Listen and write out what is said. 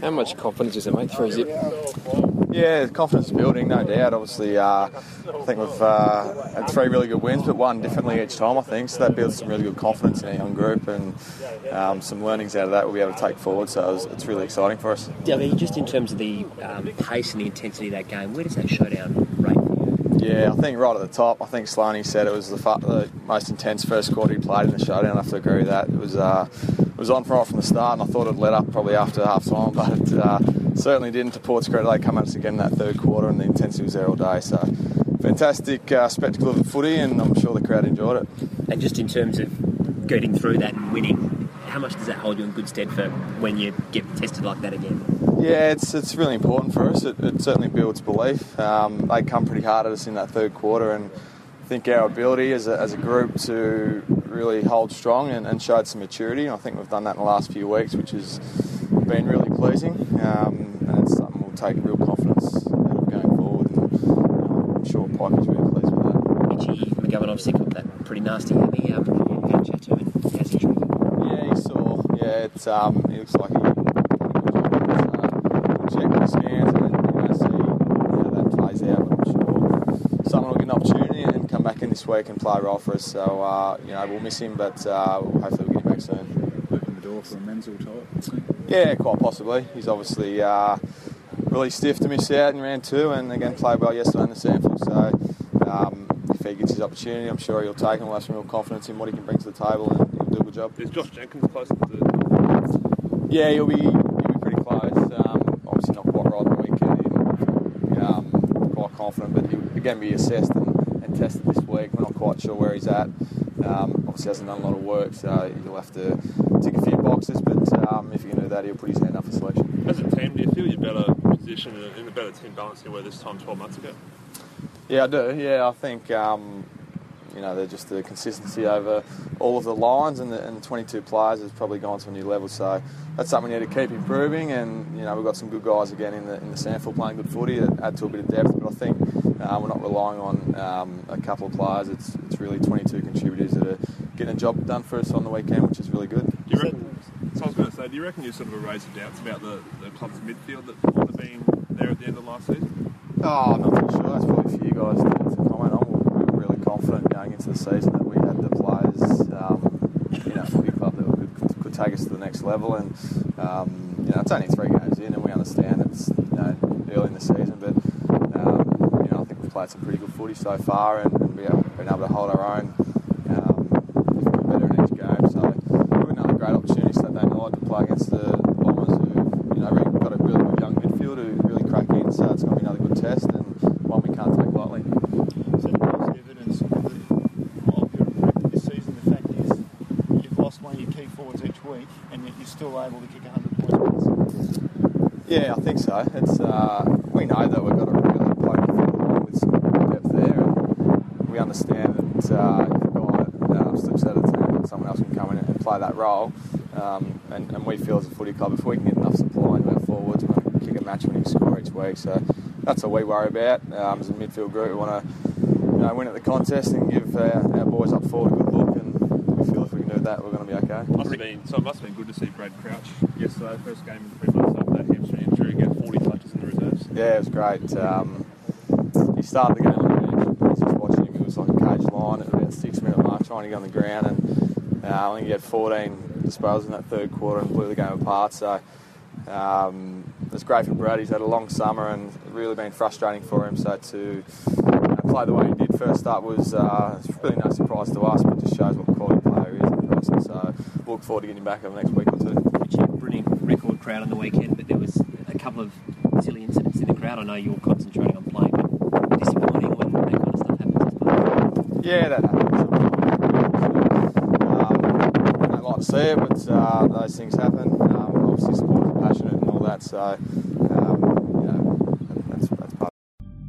How much confidence is it, mate? Three zip. Yeah, confidence building, no doubt. Obviously, uh, I think we've uh, had three really good wins, but one differently each time, I think. So that builds some really good confidence in our young group and um, some learnings out of that we'll be able to take forward. So it's, it's really exciting for us. Yeah, I mean, just in terms of the um, pace and the intensity of that game, where does that showdown rate? Yeah, I think right at the top. I think Sloaney said it was the, fu- the most intense first quarter he played in the showdown. I have to agree with that. It was uh, it was on right from the start, and I thought it'd let up probably after half time, but it uh, certainly didn't. To Port's credit, they come at us again in that third quarter, and the intensity was there all day. So fantastic uh, spectacle of the footy, and I'm sure the crowd enjoyed it. And just in terms of getting through that and winning, how much does that hold you in good stead for when you get tested like that again? Yeah, it's it's really important for us. It, it certainly builds belief. Um, they come pretty hard at us in that third quarter, and I think our ability as a, as a group to really hold strong and, and showed some maturity. I think we've done that in the last few weeks, which has been really pleasing. Um, and it's something we'll take real confidence out of going forward. And um, I'm sure Pyke is really pleased with that. Itchy McGovern obviously got that pretty nasty heavy um, chat to him how's he treated? Yeah, he saw. Yeah, it's um, it looks like he. Uh, check the scans and then you know, see how that plays out. But I'm sure someone will get an opportunity and come back in this week and play a role for us. So uh, you know we'll miss him, but uh, hopefully we'll get him back soon. Open the door for a Menzel type. Yeah, quite possibly. He's obviously uh, really stiff to miss out in round two, and again played well yesterday in the sample. So um, if he gets his opportunity, I'm sure he'll take and we'll have some real confidence in what he can bring to the table, and he'll do a good job. Is Josh Jenkins close to the Yeah, he'll be he'll be pretty close. Um, obviously not quite right on the weekend. Um, quite confident, but he'll again be assessed and, and tested this week. We're not quite sure where he's at. Um, obviously hasn't done a lot of work, so he'll have to tick a few boxes. But um, if he can do that, he'll put his hand up for selection. As a team, do you feel you're better positioned in a better team balance than you were this time 12 months ago? Yeah, I do. Yeah, I think um, you know they're just the consistency over all of the lines and the and 22 players has probably gone to a new level. So that's something we need to keep improving. And you know we've got some good guys again in the in the sample playing good footy that add to a bit of depth. But I think uh, we're not relying on um, a couple of players. It's it's really 22 contributors that are getting a job done for us on the weekend, which is really good. Do you reckon, so I was going to say, do you reckon you sort of a raise of doubts about the, the club's midfield that might have been there at the end of last season? Oh, I'm not too sure. That's probably for you guys to, to comment on. We were really confident going into the season that we had the players um, in our footy club that could, could, could take us to the next level. And um, you know, it's only three games in, and we understand it's you know early in the season, but um, you know, I think we've played some pretty good footy so far, and, and we have been able to hold our own. Um, better in each game, so got another great opportunity Saturday night to play against the Bombers, who you know really got a really good young midfield who really crack in. So it's going to be another good test and one we can't take lightly. So the most evidence of your improvement this season, the fact is you've lost one of your key forwards each week and yet you're still able to kick 100 points. Yeah, I think so. It's uh, we know that we've got a really bloke midfield with some depth there, and we understand that uh, if a guy uh, slips out of the team, someone else can come in and play that role. Um, and, and we feel as a footy club, if we can get enough supply into our forwards, going kick a match-winning score each week. So that's all we worry about um, as a midfield group. We want to you know, win at the contest and give uh, our boys up forward a good look. And we feel if we can do that, we're going to be okay. Must have been, so it must have been good to see Brad Crouch yesterday, first game in three months after that hamstring injury, get 40 touches in the reserves. Yeah, it was great. Um, he started the game on the bench. I was just watching a cage line at about six minute mark, trying to get on the ground, and uh, he had 14 disposals in that third quarter and blew the game apart. So um, it's great for Brad. He's had a long summer and really been frustrating for him. So to uh, play the way he did first up was uh, really no surprise to us, but just shows what quality player he is in person. So look forward to getting him back over the next week or two. Richie, brilliant record crowd on the weekend, but there was a couple of silly incidents in the crowd. I know you were concentrating on playing, but disappointing when that kind of stuff happens. I suppose. Yeah, that happens. Um, I don't like to see it, but uh, those things happen. Um, obviously, supporters are passionate and all that, so um, you know, that's, that's part